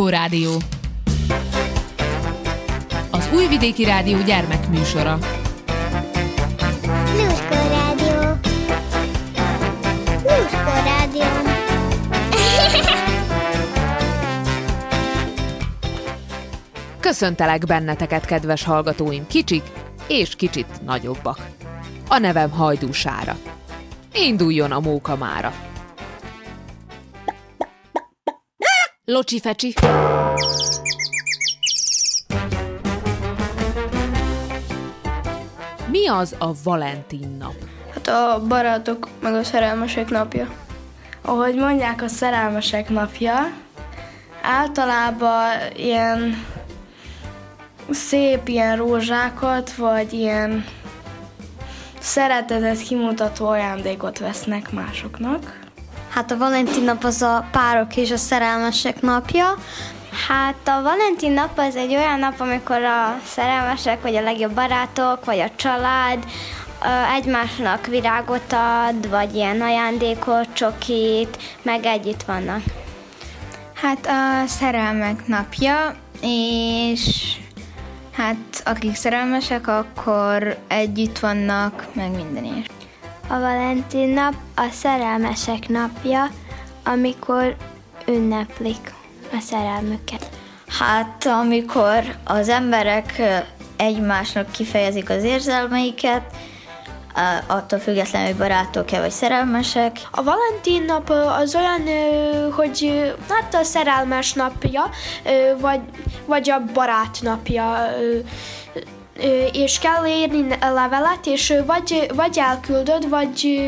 Lluskó Rádió. Az Újvidéki Rádió gyermekműsora. Lluskó Rádió. Lluskó Rádió. Köszöntelek benneteket, kedves hallgatóim, kicsik és kicsit nagyobbak. A nevem Hajdú Sára. Induljon a móka mára. Locsi fecsi. Mi az a Valentin nap? Hát a barátok meg a szerelmesek napja. Ahogy mondják, a szerelmesek napja általában ilyen szép ilyen rózsákat, vagy ilyen szeretetet kimutató ajándékot vesznek másoknak. Hát a Valentin nap az a párok és a szerelmesek napja. Hát a Valentin nap az egy olyan nap, amikor a szerelmesek, vagy a legjobb barátok, vagy a család egymásnak virágot ad, vagy ilyen ajándékot, csokit, meg együtt vannak. Hát a szerelmek napja, és hát akik szerelmesek, akkor együtt vannak, meg minden is. A Valentin nap a szerelmesek napja, amikor ünneplik a szerelmüket. Hát, amikor az emberek egymásnak kifejezik az érzelmeiket, attól függetlenül, hogy barátok-e vagy szerelmesek. A Valentin nap az olyan, hogy hát a szerelmes napja, vagy, vagy a barát napja, és kell írni a levelet, és vagy, vagy elküldöd, vagy,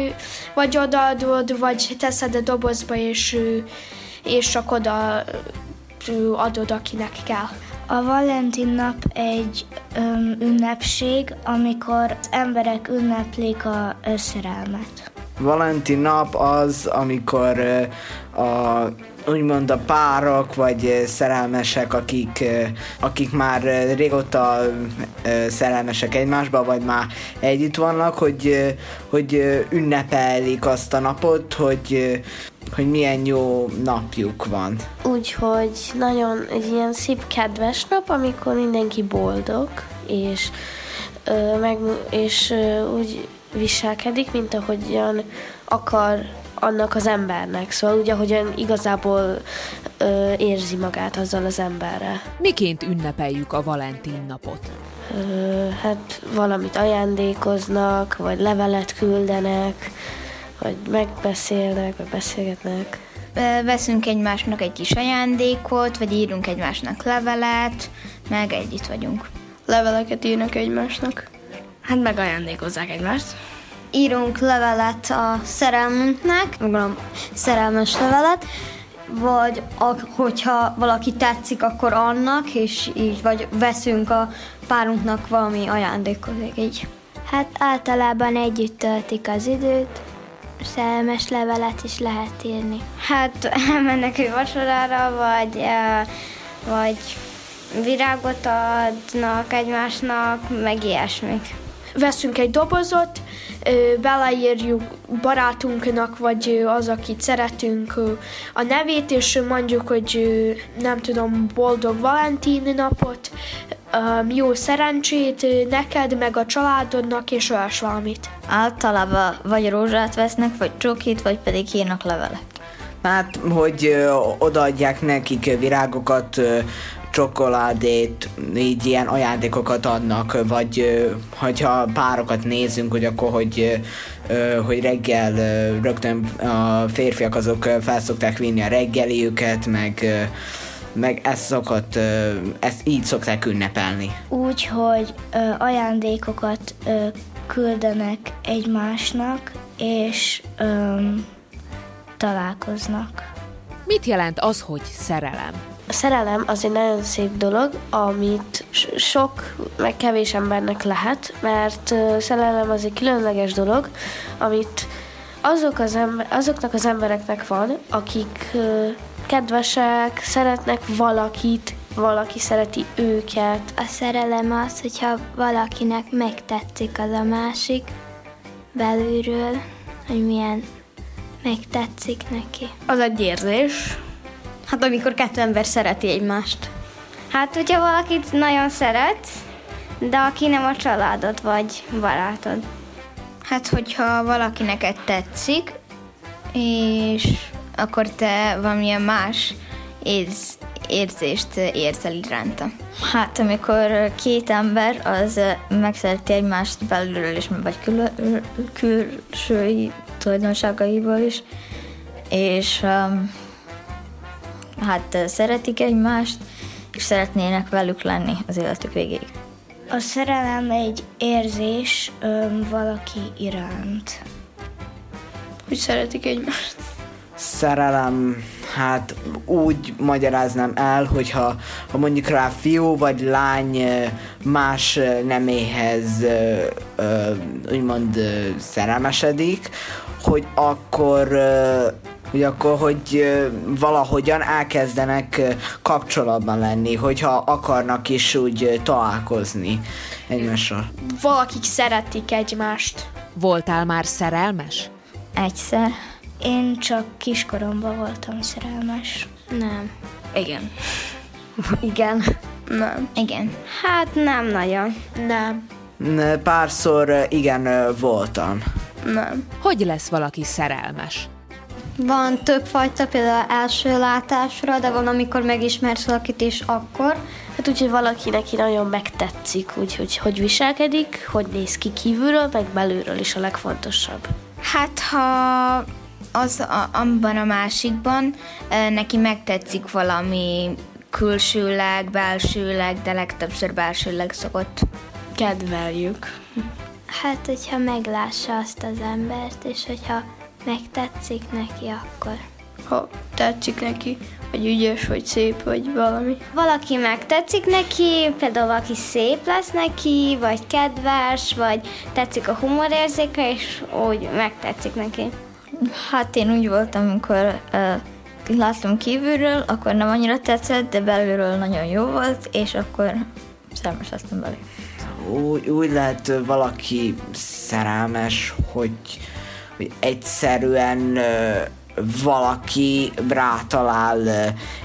vagy odaadod, vagy teszed a dobozba, és, és csak oda adod, akinek kell. A Valentin nap egy öm, ünnepség, amikor az emberek ünneplik a szerelmet. Valentin nap az, amikor a úgymond a párok vagy szerelmesek, akik, akik már régóta szerelmesek egymásba, vagy már együtt vannak, hogy, hogy ünnepelik azt a napot, hogy, hogy milyen jó napjuk van. Úgyhogy nagyon egy ilyen szép, kedves nap, amikor mindenki boldog, és, meg, és úgy viselkedik, mint ahogyan akar annak az embernek. Szóval úgy, ahogyan igazából ö, érzi magát azzal az emberrel. Miként ünnepeljük a Valentin napot? Ö, hát valamit ajándékoznak, vagy levelet küldenek, vagy megbeszélnek, vagy beszélgetnek. Veszünk egymásnak egy kis ajándékot, vagy írunk egymásnak levelet, meg együtt vagyunk. Leveleket írnak egymásnak. Hát meg ajándékozzák egymást. Írunk levelet a szerelmünknek, gondolom szerelmes levelet, vagy a, hogyha valaki tetszik, akkor annak, és így, vagy veszünk a párunknak valami ajándékot, így. Hát általában együtt töltik az időt, szerelmes levelet is lehet írni. Hát elmennek egy vacsorára, vagy, vagy virágot adnak egymásnak, meg ilyesmik. Veszünk egy dobozot, beleírjuk barátunknak, vagy az, akit szeretünk a nevét, és mondjuk, hogy nem tudom, boldog Valentin napot, ö, jó szerencsét neked, meg a családodnak, és olyas valamit. Általában vagy rózsát vesznek, vagy csokit, vagy pedig írnak levelet. Hát, hogy ö, odaadják nekik virágokat, ö, csokoládét, így ilyen ajándékokat adnak, vagy hogyha párokat nézünk, hogy akkor, hogy, hogy reggel rögtön a férfiak azok felszokták vinni a reggeliüket, meg, meg ezt szokott, ezt így szokták ünnepelni. Úgy, hogy ö, ajándékokat küldenek egymásnak, és találkoznak. Mit jelent az, hogy szerelem? A szerelem az egy nagyon szép dolog, amit sok, meg kevés embernek lehet, mert szerelem az egy különleges dolog, amit azok az ember, azoknak az embereknek van, akik kedvesek, szeretnek valakit, valaki szereti őket. A szerelem az, hogyha valakinek megtetszik az a másik belülről, hogy milyen megtetszik neki. Az egy érzés. Hát amikor kettő ember szereti egymást. Hát, hogyha valakit nagyon szeret, de aki nem a családod vagy barátod. Hát, hogyha valaki neked tetszik, és akkor te valamilyen más érz, érzést érzel iránta. Hát, amikor két ember az megszereti egymást belülről is, vagy kül- külsői tulajdonságaiból is, és um, hát szeretik egymást, és szeretnének velük lenni az életük végéig. A szerelem egy érzés öm, valaki iránt. Hogy szeretik egymást. Szerelem, hát úgy magyaráznám el, hogyha ha mondjuk rá fiú vagy lány más neméhez ö, ö, úgymond ö, szerelmesedik, hogy akkor ö, hogy akkor, hogy valahogyan elkezdenek kapcsolatban lenni, hogyha akarnak is úgy találkozni egymással. Valakik szeretik egymást. Voltál már szerelmes? Egyszer. Én csak kiskoromban voltam szerelmes. Nem. Igen. Igen. Nem. Igen. Hát nem nagyon. Nem. Párszor igen voltam. Nem. Hogy lesz valaki szerelmes? Van több fajta, például első látásra, de van, amikor megismersz valakit, és akkor. Hát úgy, hogy valaki neki nagyon megtetszik, úgyhogy hogy viselkedik, hogy néz ki kívülről, meg belülről is a legfontosabb. Hát, ha az a, abban a másikban ö, neki megtetszik valami külsőleg, belsőleg, de legtöbbször belsőleg szokott. Kedveljük. Hát, hogyha meglássa azt az embert, és hogyha megtetszik neki, akkor. Ha tetszik neki, vagy ügyes, vagy szép, vagy valami. Valaki megtetszik neki, például valaki szép lesz neki, vagy kedves, vagy tetszik a humorérzéke, és úgy megtetszik neki. Hát én úgy voltam, amikor uh, láttam kívülről, akkor nem annyira tetszett, de belülről nagyon jó volt, és akkor szerelmes lettem belé. úgy, úgy lehet valaki szerelmes, hogy, hogy egyszerűen valaki rátalál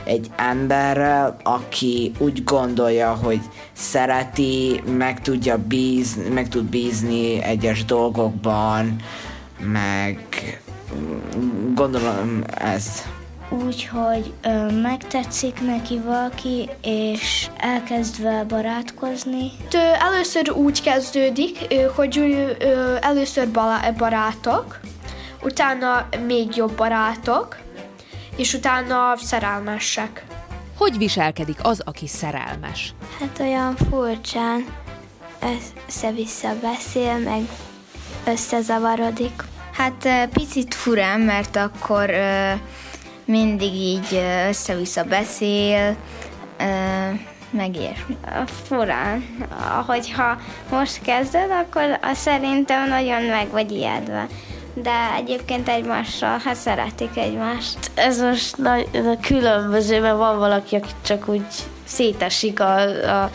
egy emberre, aki úgy gondolja, hogy szereti, meg tudja bízni, meg tud bízni egyes dolgokban, meg mm, gondolom ez. Úgyhogy ö, megtetszik neki valaki, és elkezd vele barátkozni. Ö, Először úgy kezdődik, hogy ö, először bala- barátok, utána még jobb barátok, és utána szerelmesek. Hogy viselkedik az, aki szerelmes? Hát olyan furcsán össze-vissza beszél, meg összezavarodik. Hát picit furán, mert akkor ö, mindig így össze-vissza beszél, meg ilyesmi. Furán. Ahogyha most kezded, akkor azt szerintem nagyon meg vagy ijedve. De egyébként egymással, hát szeretik egymást. Ez most nagy, különböző, mert van valaki, aki csak úgy szétesik a, a,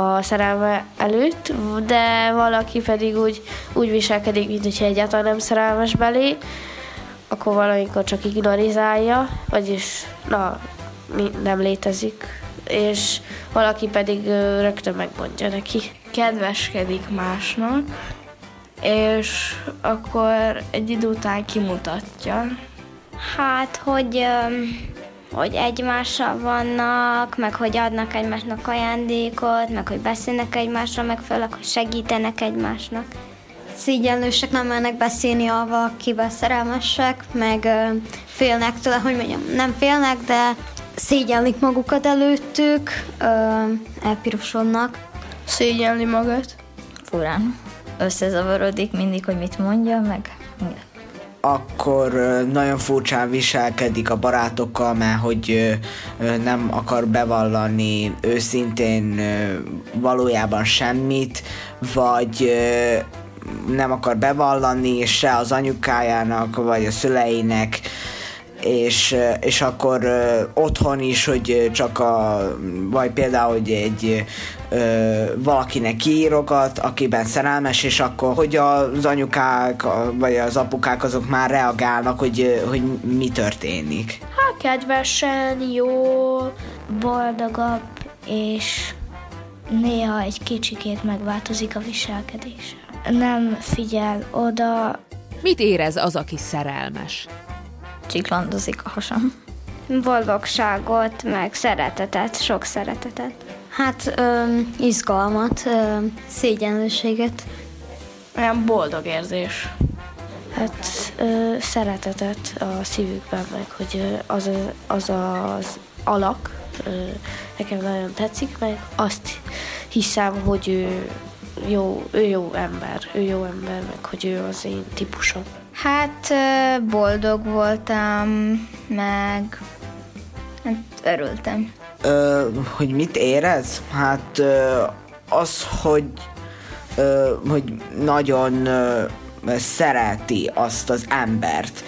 a szerelme előtt, de valaki pedig úgy, úgy viselkedik, mint hogyha egyáltalán nem szerelmes belé, akkor valamikor csak ignorizálja, vagyis na, mi- nem létezik, és valaki pedig rögtön megmondja neki. kedveskedik másnak, és akkor egy idő után kimutatja. Hát, hogy, hogy egymással vannak, meg hogy adnak egymásnak ajándékot, meg hogy beszélnek egymásra, meg főleg, hogy segítenek egymásnak. Szígyenlősek nem mennek beszélni avval, akivel szerelmesek, meg ö, félnek tőle, hogy mondjam, nem félnek, de szégyellik magukat előttük, ö, elpirosodnak. Szégyelni magát. Furán. Összezavarodik mindig, hogy mit mondja, meg akkor nagyon furcsán viselkedik a barátokkal, mert hogy nem akar bevallani őszintén valójában semmit, vagy nem akar bevallani se az anyukájának, vagy a szüleinek, és, és akkor ö, otthon is, hogy csak a, vagy például, hogy egy ö, valakinek írogat, akiben szerelmes, és akkor, hogy az anyukák, vagy az apukák azok már reagálnak, hogy, hogy mi történik. Hát kedvesen, jó, boldogabb, és néha egy kicsikét megváltozik a viselkedése. Nem figyel oda. Mit érez az, aki szerelmes? Csiklandozik a hasam. Boldogságot, meg szeretetet, sok szeretetet. Hát ö, izgalmat, ö, szégyenlőséget. Olyan boldog érzés. Hát ö, szeretetet a szívükben, meg hogy az, a- az az alak ö, nekem nagyon tetszik, meg azt hiszem, hogy ő jó, ő jó ember, ő jó ember, meg hogy ő az én típusom. Hát boldog voltam, meg hát örültem. Ö, hogy mit érez? Hát ö, az, hogy ö, hogy nagyon ö, szereti azt az embert,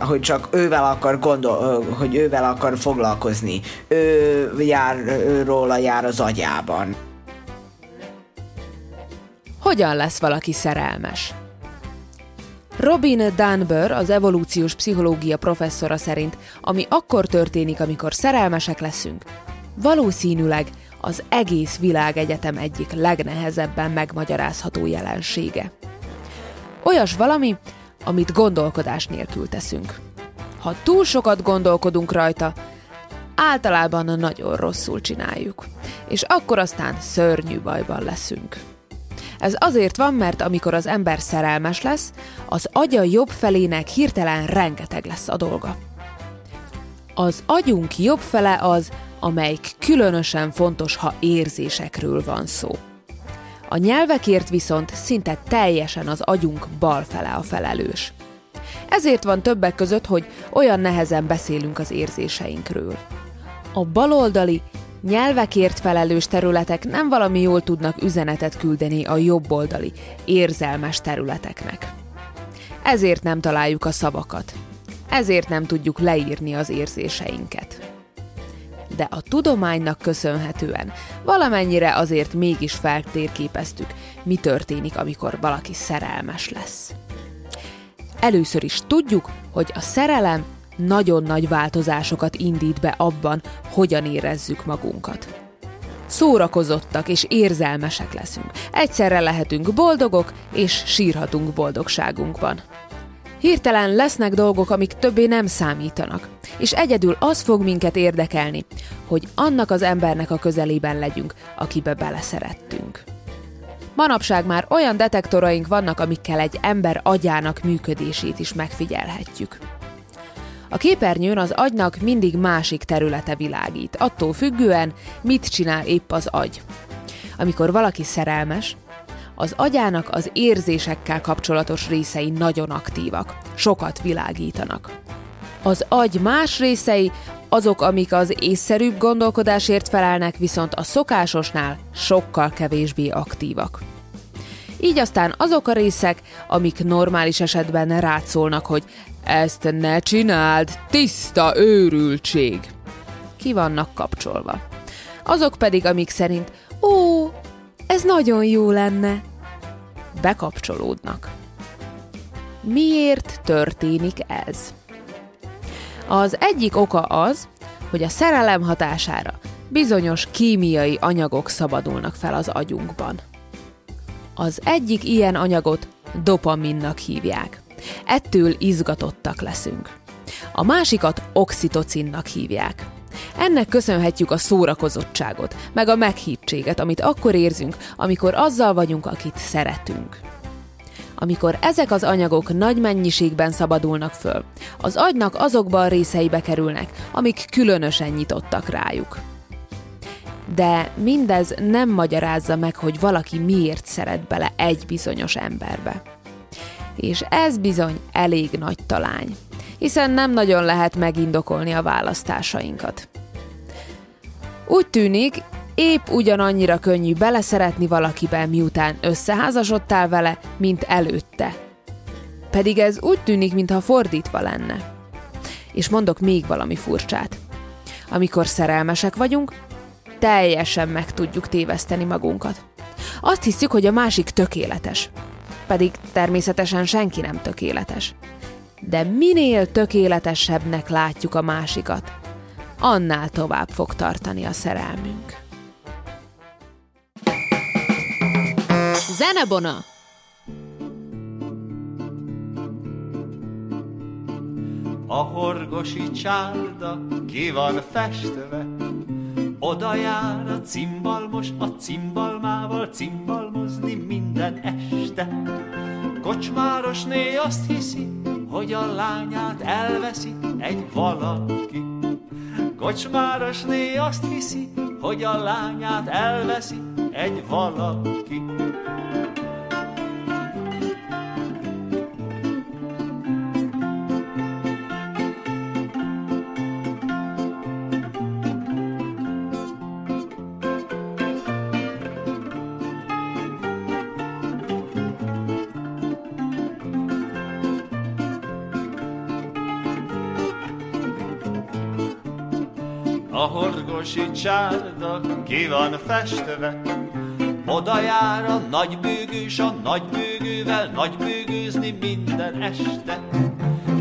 hogy csak ővel akar gondol, hogy ővel akar foglalkozni. Ő jár, ő róla jár az agyában. Hogyan lesz valaki szerelmes? Robin Dunbar, az evolúciós pszichológia professzora szerint, ami akkor történik, amikor szerelmesek leszünk, valószínűleg az egész világegyetem egyik legnehezebben megmagyarázható jelensége. Olyas valami, amit gondolkodás nélkül teszünk. Ha túl sokat gondolkodunk rajta, általában nagyon rosszul csináljuk, és akkor aztán szörnyű bajban leszünk. Ez azért van, mert amikor az ember szerelmes lesz, az agya jobb felének hirtelen rengeteg lesz a dolga. Az agyunk jobb fele az, amelyik különösen fontos, ha érzésekről van szó. A nyelvekért viszont szinte teljesen az agyunk bal fele a felelős. Ezért van többek között, hogy olyan nehezen beszélünk az érzéseinkről. A baloldali, nyelvekért felelős területek nem valami jól tudnak üzenetet küldeni a jobboldali, érzelmes területeknek. Ezért nem találjuk a szavakat. Ezért nem tudjuk leírni az érzéseinket. De a tudománynak köszönhetően valamennyire azért mégis feltérképeztük, mi történik, amikor valaki szerelmes lesz. Először is tudjuk, hogy a szerelem nagyon nagy változásokat indít be abban, hogyan érezzük magunkat. Szórakozottak és érzelmesek leszünk. Egyszerre lehetünk boldogok, és sírhatunk boldogságunkban. Hirtelen lesznek dolgok, amik többé nem számítanak, és egyedül az fog minket érdekelni, hogy annak az embernek a közelében legyünk, akibe beleszerettünk. Manapság már olyan detektoraink vannak, amikkel egy ember agyának működését is megfigyelhetjük. A képernyőn az agynak mindig másik területe világít, attól függően, mit csinál épp az agy. Amikor valaki szerelmes, az agyának az érzésekkel kapcsolatos részei nagyon aktívak, sokat világítanak. Az agy más részei, azok, amik az észszerűbb gondolkodásért felelnek, viszont a szokásosnál sokkal kevésbé aktívak. Így aztán azok a részek, amik normális esetben rátszólnak, hogy ezt ne csináld, tiszta őrültség. Ki vannak kapcsolva. Azok pedig, amik szerint, ó, ez nagyon jó lenne, bekapcsolódnak. Miért történik ez? Az egyik oka az, hogy a szerelem hatására bizonyos kémiai anyagok szabadulnak fel az agyunkban. Az egyik ilyen anyagot dopaminnak hívják. Ettől izgatottak leszünk. A másikat oxitocinnak hívják. Ennek köszönhetjük a szórakozottságot, meg a meghívtséget, amit akkor érzünk, amikor azzal vagyunk, akit szeretünk. Amikor ezek az anyagok nagy mennyiségben szabadulnak föl, az agynak azokba a részeibe kerülnek, amik különösen nyitottak rájuk. De mindez nem magyarázza meg, hogy valaki miért szeret bele egy bizonyos emberbe. És ez bizony elég nagy talány, hiszen nem nagyon lehet megindokolni a választásainkat. Úgy tűnik, épp ugyanannyira könnyű beleszeretni valakiben, miután összeházasodtál vele, mint előtte. Pedig ez úgy tűnik, mintha fordítva lenne. És mondok még valami furcsát. Amikor szerelmesek vagyunk, teljesen meg tudjuk téveszteni magunkat. Azt hiszük, hogy a másik tökéletes. Pedig természetesen senki nem tökéletes. de minél tökéletesebbnek látjuk a másikat, annál tovább fog tartani a szerelmünk. Zenebona! A horgosi csárda ki van festve, oda jár a cimbalmos a cimbalmával cimbalmozni minden este. Kocsmárosné azt hiszi, hogy a lányát elveszi egy valaki. Kocsmárosné azt hiszi, hogy a lányát elveszi egy valaki. A horgosi csárda ki van festve, oda jár a nagybőgős a nagybőgővel nagybőgőzni minden este.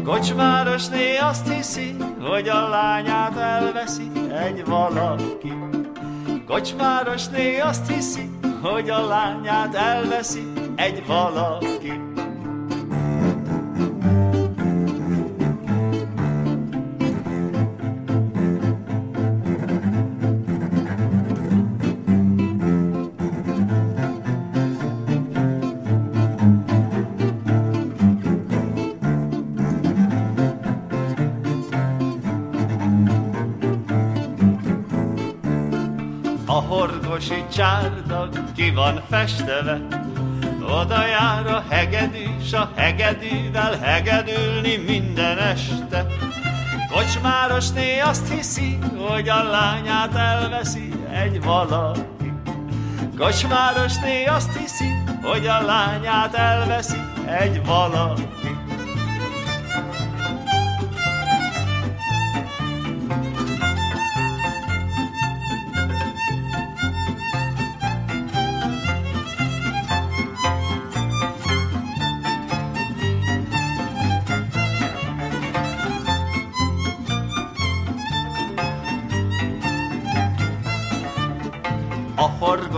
Kocsmárosné azt hiszi, hogy a lányát elveszi egy valaki. Kocsmárosné azt hiszi, hogy a lányát elveszi egy valaki. Csárda ki van festve, oda jár a hegedűs a hegedűvel hegedülni minden este. Kocsmárosné azt hiszi, hogy a lányát elveszi egy valaki. Kocsmárosné azt hiszi, hogy a lányát elveszi egy valaki.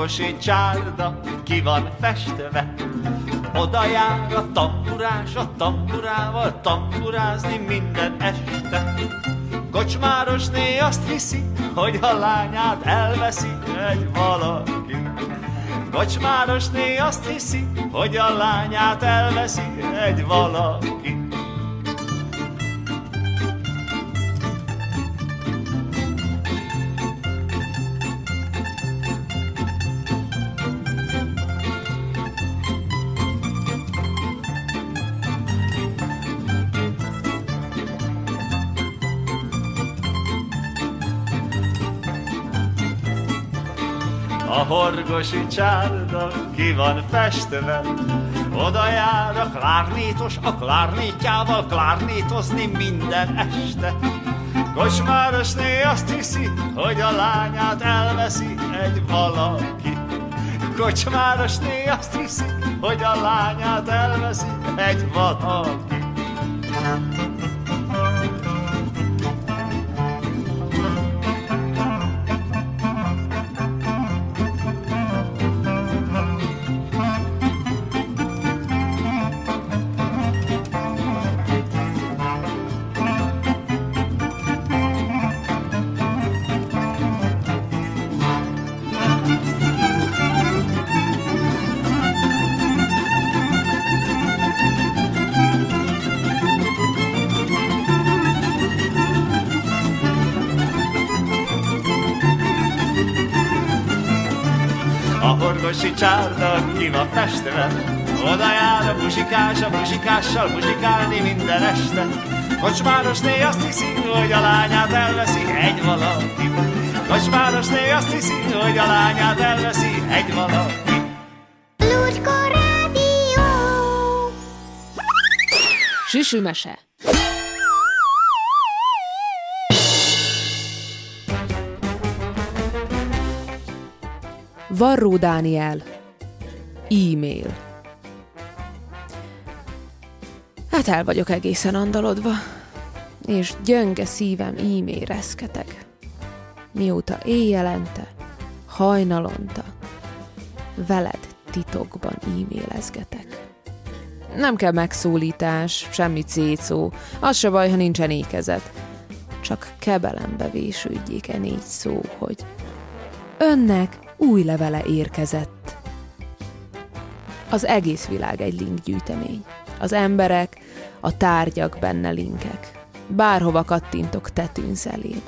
Horgosi csárda ki van festve, oda jár a tamburás a tamburával tamburázni minden este. Kocsmárosné azt hiszi, hogy a lányát elveszi egy valaki. Kocsmárosné azt hiszi, hogy a lányát elveszi egy valaki. Horgosi csárda ki van festve, oda jár a klárnétos a klárnétjával klárnétozni minden este. Kocsmárosné azt hiszi, hogy a lányát elveszi egy valaki. Kocsmárosné azt hiszi, hogy a lányát elveszi egy valaki. A horgosi csárda ki van festve, oda jár a muzsikás, a muzsikással muzsikálni minden este. Kocsmárosné azt hiszi, hogy a lányát elveszi egy valaki. Kocsmárosné azt hiszi, hogy a lányát elveszi egy valaki. Lucska Rádió! Süsümese. Varró Dániel. E-mail. Hát el vagyok egészen andalodva, és gyönge szívem ímé reszketeg. Mióta éjjelente, hajnalonta, veled titokban e-mailezgetek. Nem kell megszólítás, semmi cécó, az se baj, ha nincsen ékezet. Csak kebelembe vésődjék e négy szó, hogy önnek új levele érkezett. Az egész világ egy link gyűjtemény. Az emberek, a tárgyak benne linkek. Bárhova kattintok, te tűnsz elém.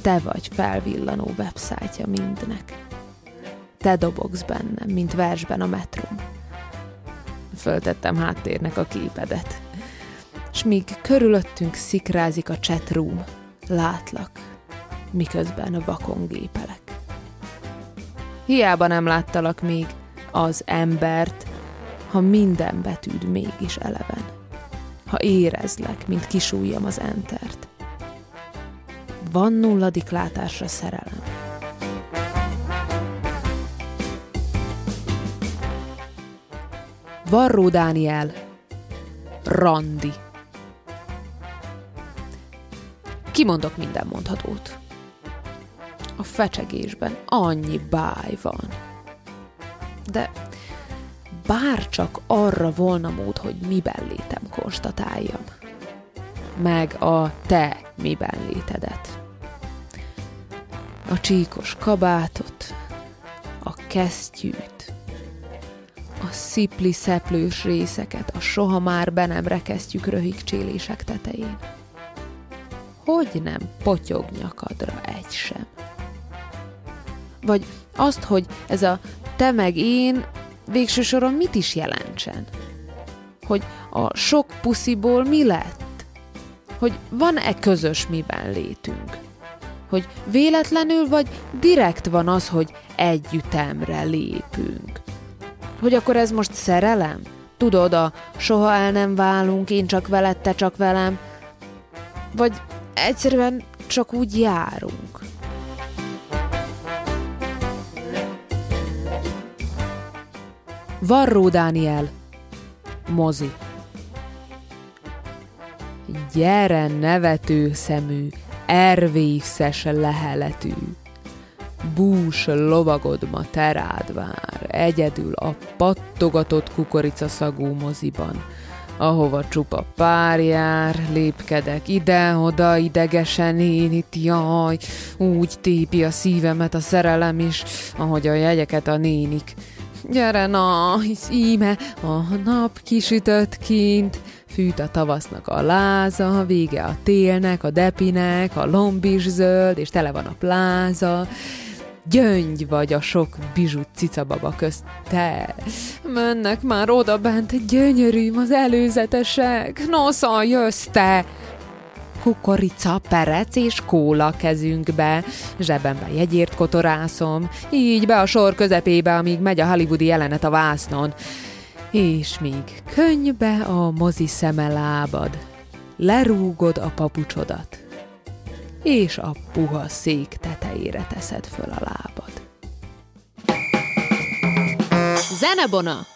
Te vagy felvillanó websájtja mindnek. Te dobogsz bennem, mint versben a metrum. Föltettem háttérnek a képedet. S míg körülöttünk szikrázik a chatroom, látlak, miközben vakon gépelek. Hiába nem láttalak még az embert, ha minden betűd mégis eleven. Ha érezlek, mint kisújjam az entert. Van nulladik látásra szerelem. Varró Dániel, Randi. Kimondok minden mondhatót. A fecsegésben annyi báj van. De bár csak arra volna mód, hogy miben létem konstatáljam. Meg a te miben létedet. A csíkos kabátot, a kesztyűt, a szipli szeplős részeket a soha már be nem rekesztjük röhigcsélések tetején. Hogy nem potyog nyakadra egy sem? Vagy azt, hogy ez a te meg én végső soron mit is jelentsen? Hogy a sok pusziból mi lett? Hogy van-e közös miben létünk? Hogy véletlenül vagy direkt van az, hogy együttemre lépünk? Hogy akkor ez most szerelem? Tudod, a soha el nem válunk, én csak veled, te csak velem? Vagy egyszerűen csak úgy járunk? Varró Dániel, mozi. Gyere nevető szemű, ervészes leheletű, bús lovagod ma terád vár, egyedül a pattogatott kukoricaszagú moziban, ahova csupa pár jár, lépkedek ide-oda idegesen én itt, jaj, úgy tépi a szívemet a szerelem is, ahogy a jegyeket a nénik. Gyere na, hisz íme, a nap kisütött kint, fűt a tavasznak a láza, vége a télnek, a depinek, a lomb is zöld, és tele van a pláza, gyöngy vagy a sok bizsut cicababa közt, te. Mennek már oda bent, gyönyörűm az előzetesek, nosza, jössz te! Kukorica, perec és kóla kezünkbe. Zsebembe jegyért kotorászom, így be a sor közepébe, amíg megy a hollywoodi jelenet a vásznon. És míg könnybe a mozi szeme lábad, lerúgod a papucsodat, és a puha szék tetejére teszed föl a lábad. Zenebona!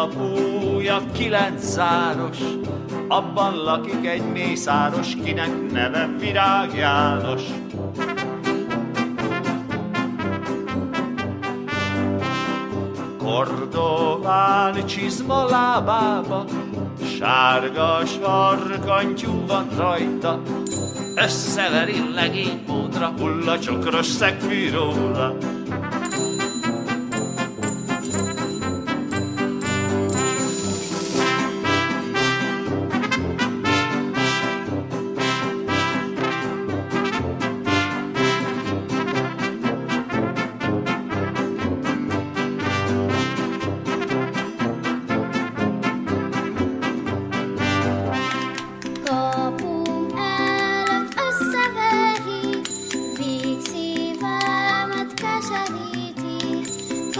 A kapuja kilenc záros, abban lakik egy mészáros, kinek neve Virág János. Kordován csizma lábába, sárga sarkantyú van rajta, összeveri legény módra, hulla csokros szekvi róla.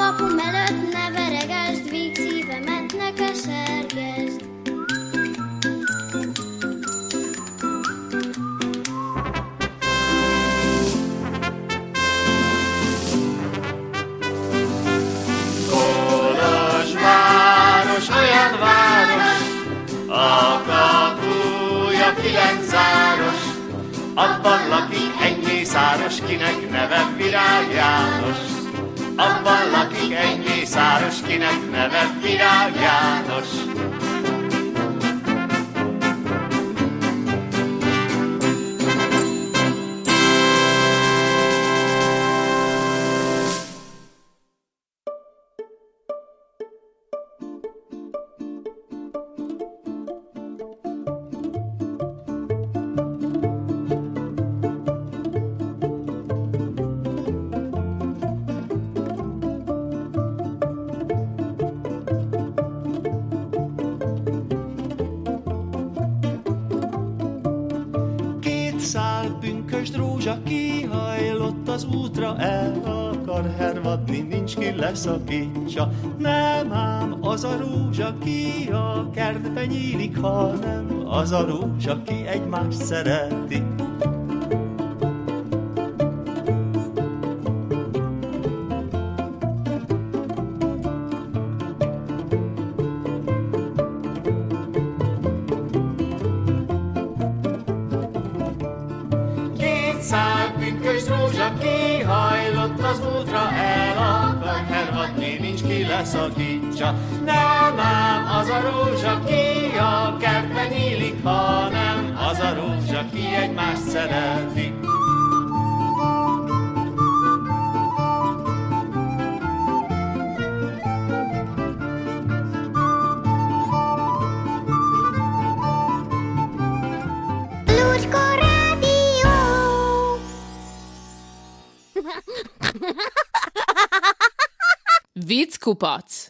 kapum előtt ne veregesd, víg szívemet ne kesergesd. Kolozsváros, olyan város, a kapuja kilenc záros, abban lakik egy mészáros, kinek neve Virág János. Abban lakik egy mészáros, kinek neve Virág János. Leszakítsa. Nem ám az a rózsa, aki a kertbe nyílik, hanem az a rózsa, aki egymást szereti. Leszakítsa. Nem ám az a rózsa, Vicckupac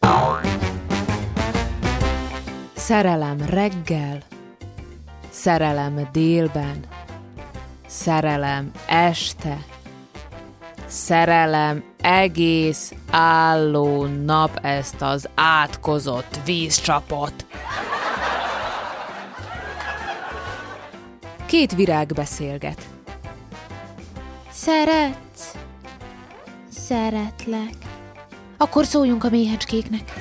Szerelem reggel Szerelem délben Szerelem este Szerelem egész álló nap ezt az átkozott vízcsapot. Két virág beszélget. Szeretsz? Szeretlek. Akkor szóljunk a méhecskéknek.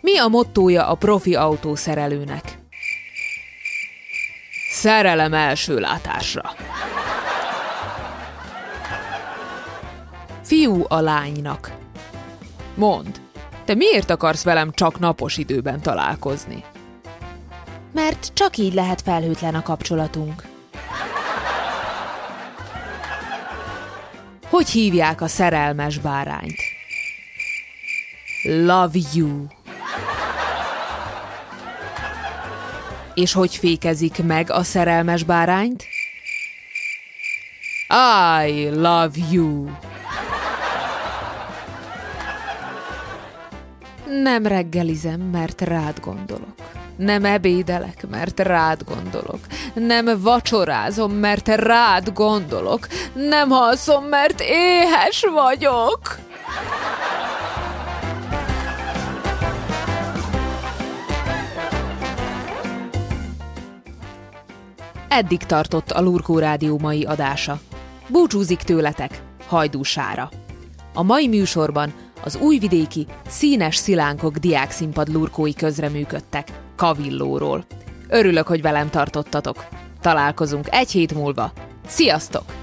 Mi a mottója a profi autószerelőnek? Szerelem első látásra. Fiú a lánynak. Mond, te miért akarsz velem csak napos időben találkozni? Mert csak így lehet felhőtlen a kapcsolatunk. Hogy hívják a szerelmes bárányt? Love you. És hogy fékezik meg a szerelmes bárányt? I love you. Nem reggelizem, mert rád gondolok. Nem ebédelek, mert rád gondolok. Nem vacsorázom, mert rád gondolok. Nem alszom, mert éhes vagyok. Eddig tartott a Lurkó Rádió mai adása. Búcsúzik tőletek, hajdúsára. A mai műsorban az újvidéki Színes Szilánkok diákszínpad lurkói közreműködtek, Kavillóról. Örülök, hogy velem tartottatok. Találkozunk egy hét múlva. Sziasztok!